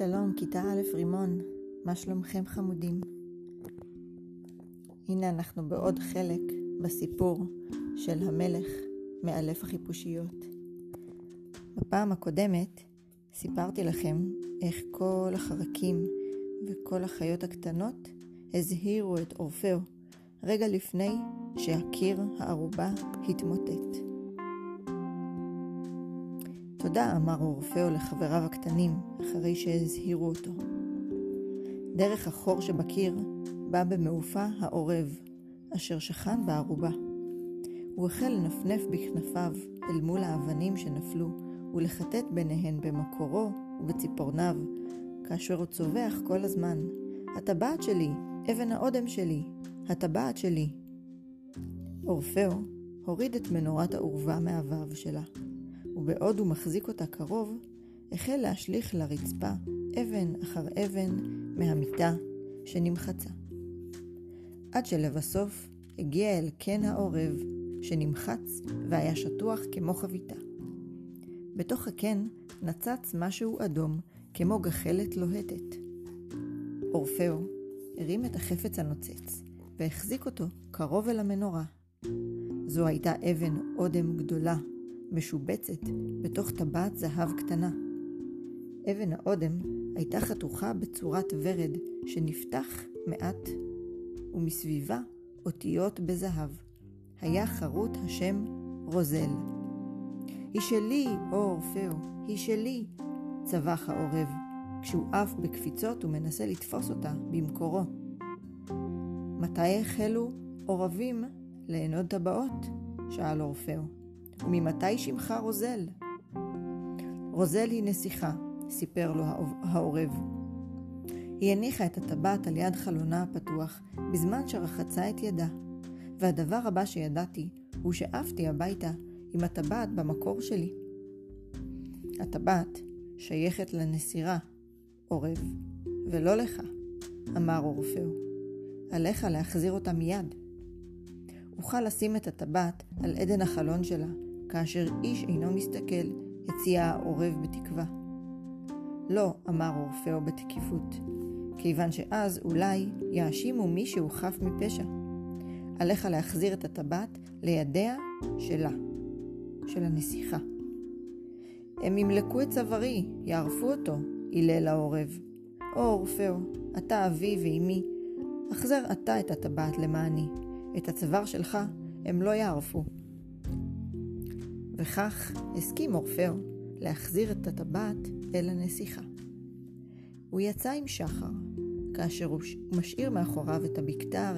שלום, כיתה א' רימון, מה שלומכם חמודים? הנה אנחנו בעוד חלק בסיפור של המלך מאלף החיפושיות. בפעם הקודמת סיפרתי לכם איך כל החרקים וכל החיות הקטנות הזהירו את אורפאו רגע לפני שהקיר הערובה התמוטט. תודה, אמר אורפאו לחבריו הקטנים, אחרי שהזהירו אותו. דרך החור שבקיר בא במעופה העורב, אשר שכן בערובה. הוא החל לנפנף בכנפיו אל מול האבנים שנפלו, ולחטט ביניהן במקורו ובציפורניו, כאשר הוא צווח כל הזמן, הטבעת שלי, אבן האודם שלי, הטבעת שלי. אורפאו הוריד את מנורת העורבה מהוו שלה, ובעוד הוא מחזיק אותה קרוב, החל להשליך לרצפה אבן אחר אבן מהמיטה שנמחצה. עד שלבסוף הגיע אל קן העורב שנמחץ והיה שטוח כמו חביתה. בתוך הקן נצץ משהו אדום כמו גחלת לוהטת. אורפאו הרים את החפץ הנוצץ והחזיק אותו קרוב אל המנורה. זו הייתה אבן אודם גדולה, משובצת בתוך טבעת זהב קטנה. אבן האודם הייתה חתוכה בצורת ורד שנפתח מעט, ומסביבה אותיות בזהב. היה חרוט השם רוזל. היא שלי, או אורפאו, היא שלי, צווח העורב, כשהוא עף בקפיצות ומנסה לתפוס אותה במקורו. מתי החלו עורבים לענוד טבעות? שאל אורפאו. וממתי שמך רוזל? רוזל היא נסיכה, סיפר לו העורב. היא הניחה את הטבעת על יד חלונה הפתוח בזמן שרחצה את ידה, והדבר הבא שידעתי הוא שעפתי הביתה עם הטבעת במקור שלי. הטבעת שייכת לנסירה, עורב, ולא לך, אמר אורפאו. עליך להחזיר אותה מיד. אוכל לשים את הטבעת על עדן החלון שלה, כאשר איש אינו מסתכל, הציע העורב בתקווה. לא, אמר אורפאו בתקיפות, כיוון שאז אולי יאשימו מי שהוא חף מפשע. עליך להחזיר את הטבעת לידיה שלה, של הנסיכה. הם ימלקו את צווארי, יערפו אותו, הילל העורב. או אורפאו, אתה אבי ואימי, החזר אתה את הטבעת למעני, את הצוואר שלך הם לא יערפו. וכך הסכים אורפאו להחזיר את הטבעת אל הנסיכה. הוא יצא עם שחר, כאשר הוא משאיר מאחוריו את הבקתה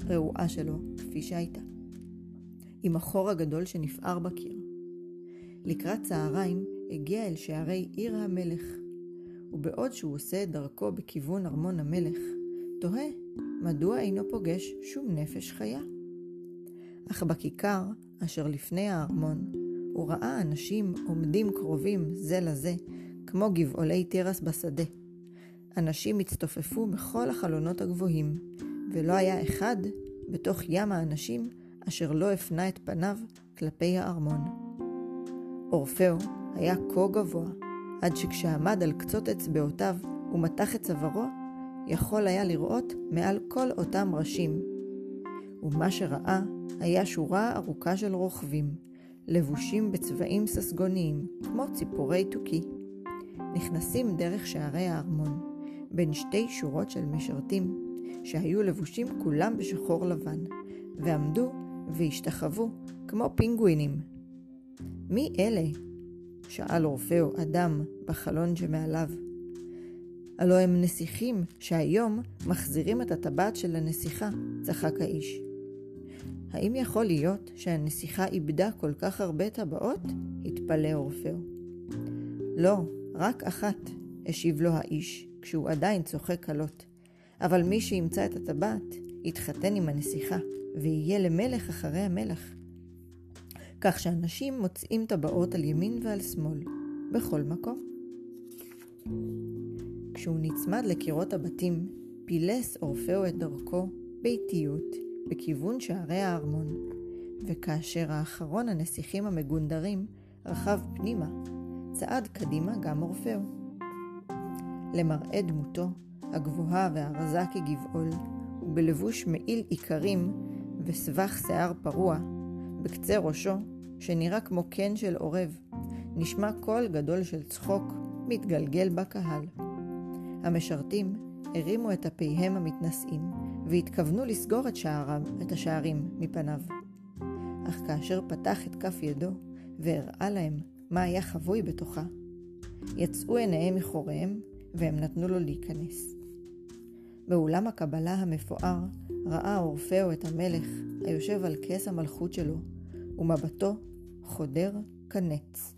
הרעועה שלו, כפי שהייתה, עם החור הגדול שנפער בקיר. לקראת צהריים הגיע אל שערי עיר המלך, ובעוד שהוא עושה את דרכו בכיוון ארמון המלך, תוהה מדוע אינו פוגש שום נפש חיה. אך בכיכר, אשר לפני הארמון, הוא ראה אנשים עומדים קרובים זה לזה, כמו גבעולי תירס בשדה. אנשים הצטופפו בכל החלונות הגבוהים, ולא היה אחד בתוך ים האנשים אשר לא הפנה את פניו כלפי הארמון. אורפאו היה כה גבוה, עד שכשעמד על קצות אצבעותיו ומתח את צווארו, יכול היה לראות מעל כל אותם ראשים. ומה שראה היה שורה ארוכה של רוכבים, לבושים בצבעים ססגוניים, כמו ציפורי תוכי. נכנסים דרך שערי הארמון, בין שתי שורות של משרתים, שהיו לבושים כולם בשחור לבן, ועמדו והשתחוו כמו פינגווינים. מי אלה? שאל אורפאו אדם בחלון שמעליו. הלא הם נסיכים שהיום מחזירים את הטבעת של הנסיכה, צחק האיש. האם יכול להיות שהנסיכה איבדה כל כך הרבה טבעות? התפלא אורפאו. לא, רק אחת, השיב לו האיש, כשהוא עדיין צוחק קלות. אבל מי שימצא את הטבעת, יתחתן עם הנסיכה, ויהיה למלך אחרי המלך. כך שאנשים מוצאים טבעות על ימין ועל שמאל, בכל מקום. כשהוא נצמד לקירות הבתים, פילס אורפאו את דרכו באיטיות בכיוון שערי הארמון, וכאשר האחרון הנסיכים המגונדרים רכב פנימה, צעד קדימה גם אורפאו. למראה דמותו, הגבוהה והרזה כגבעול, ובלבוש מעיל איכרים וסבך שיער פרוע, בקצה ראשו, שנראה כמו קן של עורב, נשמע קול גדול של צחוק מתגלגל בקהל. המשרתים הרימו את אפיהם המתנשאים, והתכוונו לסגור את, שעריו, את השערים מפניו. אך כאשר פתח את כף ידו והראה להם מה היה חבוי בתוכה, יצאו עיניהם מחוריהם והם נתנו לו להיכנס. באולם הקבלה המפואר ראה אורפאו את המלך היושב על כס המלכות שלו, ומבטו חודר כנץ.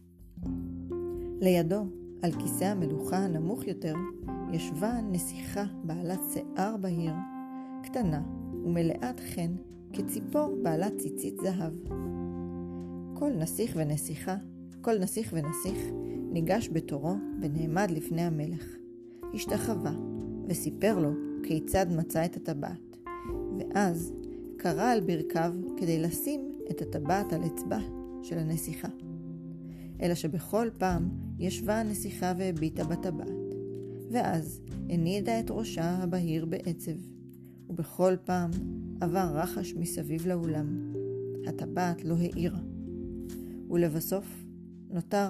לידו, על כיסא המלוכה הנמוך יותר, ישבה נסיכה בעלת שיער בהיר, קטנה ומלאת חן כציפור בעלת ציצית זהב. כל נסיך ונסיכה, כל נסיך ונסיך, ניגש בתורו ונעמד לפני המלך. השתחווה, וסיפר לו כיצד מצא את הטבעת. ואז קרא על ברכיו כדי לשים את הטבעת על אצבע של הנסיכה. אלא שבכל פעם ישבה הנסיכה והביטה בטבעת, ואז הנידה את ראשה הבהיר בעצב, ובכל פעם עבר רחש מסביב לאולם. הטבעת לא האירה. ולבסוף נותר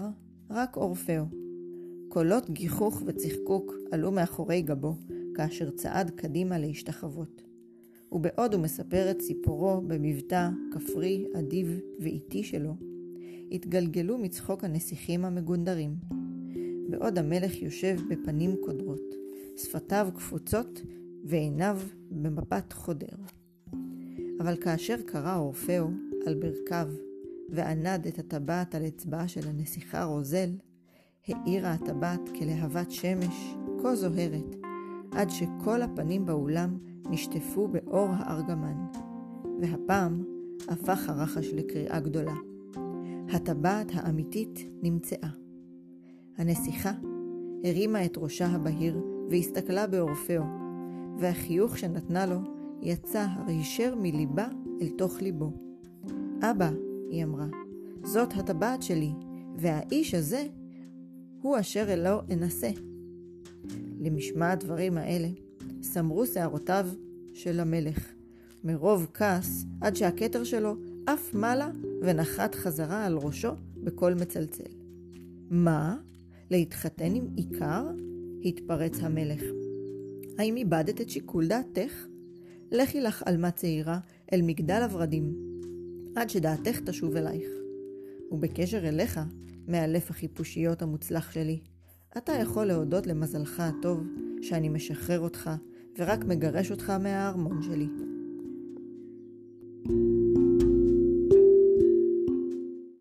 רק אורפאו. קולות גיחוך וצחקוק עלו מאחורי גבו, כאשר צעד קדימה להשתחוות. ובעוד הוא מספר את סיפורו במבטא כפרי, אדיב ואיטי שלו, התגלגלו מצחוק הנסיכים המגונדרים. בעוד המלך יושב בפנים קודרות, שפתיו קפוצות ועיניו במבט חודר. אבל כאשר קרא אורפאו על ברכיו וענד את הטבעת על אצבעה של הנסיכה רוזל, האירה הטבעת כלהבת שמש כה זוהרת, עד שכל הפנים באולם נשטפו באור הארגמן. והפעם הפך הרחש לקריאה גדולה. הטבעת האמיתית נמצאה. הנסיכה הרימה את ראשה הבהיר והסתכלה באורפאו, והחיוך שנתנה לו יצא הישר מליבה אל תוך ליבו. אבא, היא אמרה, זאת הטבעת שלי, והאיש הזה הוא אשר אלו אנסה. למשמע הדברים האלה, סמרו שערותיו של המלך, מרוב כעס, עד שהכתר שלו עף מעלה ונחת חזרה על ראשו בקול מצלצל. מה? להתחתן עם עיקר? התפרץ המלך. האם איבדת את שיקול דעתך? לכי לך עלמה צעירה אל מגדל הורדים, עד שדעתך תשוב אלייך. ובקשר אליך, מאלף החיפושיות המוצלח שלי, אתה יכול להודות למזלך הטוב שאני משחרר אותך ורק מגרש אותך מהארמון שלי. thank you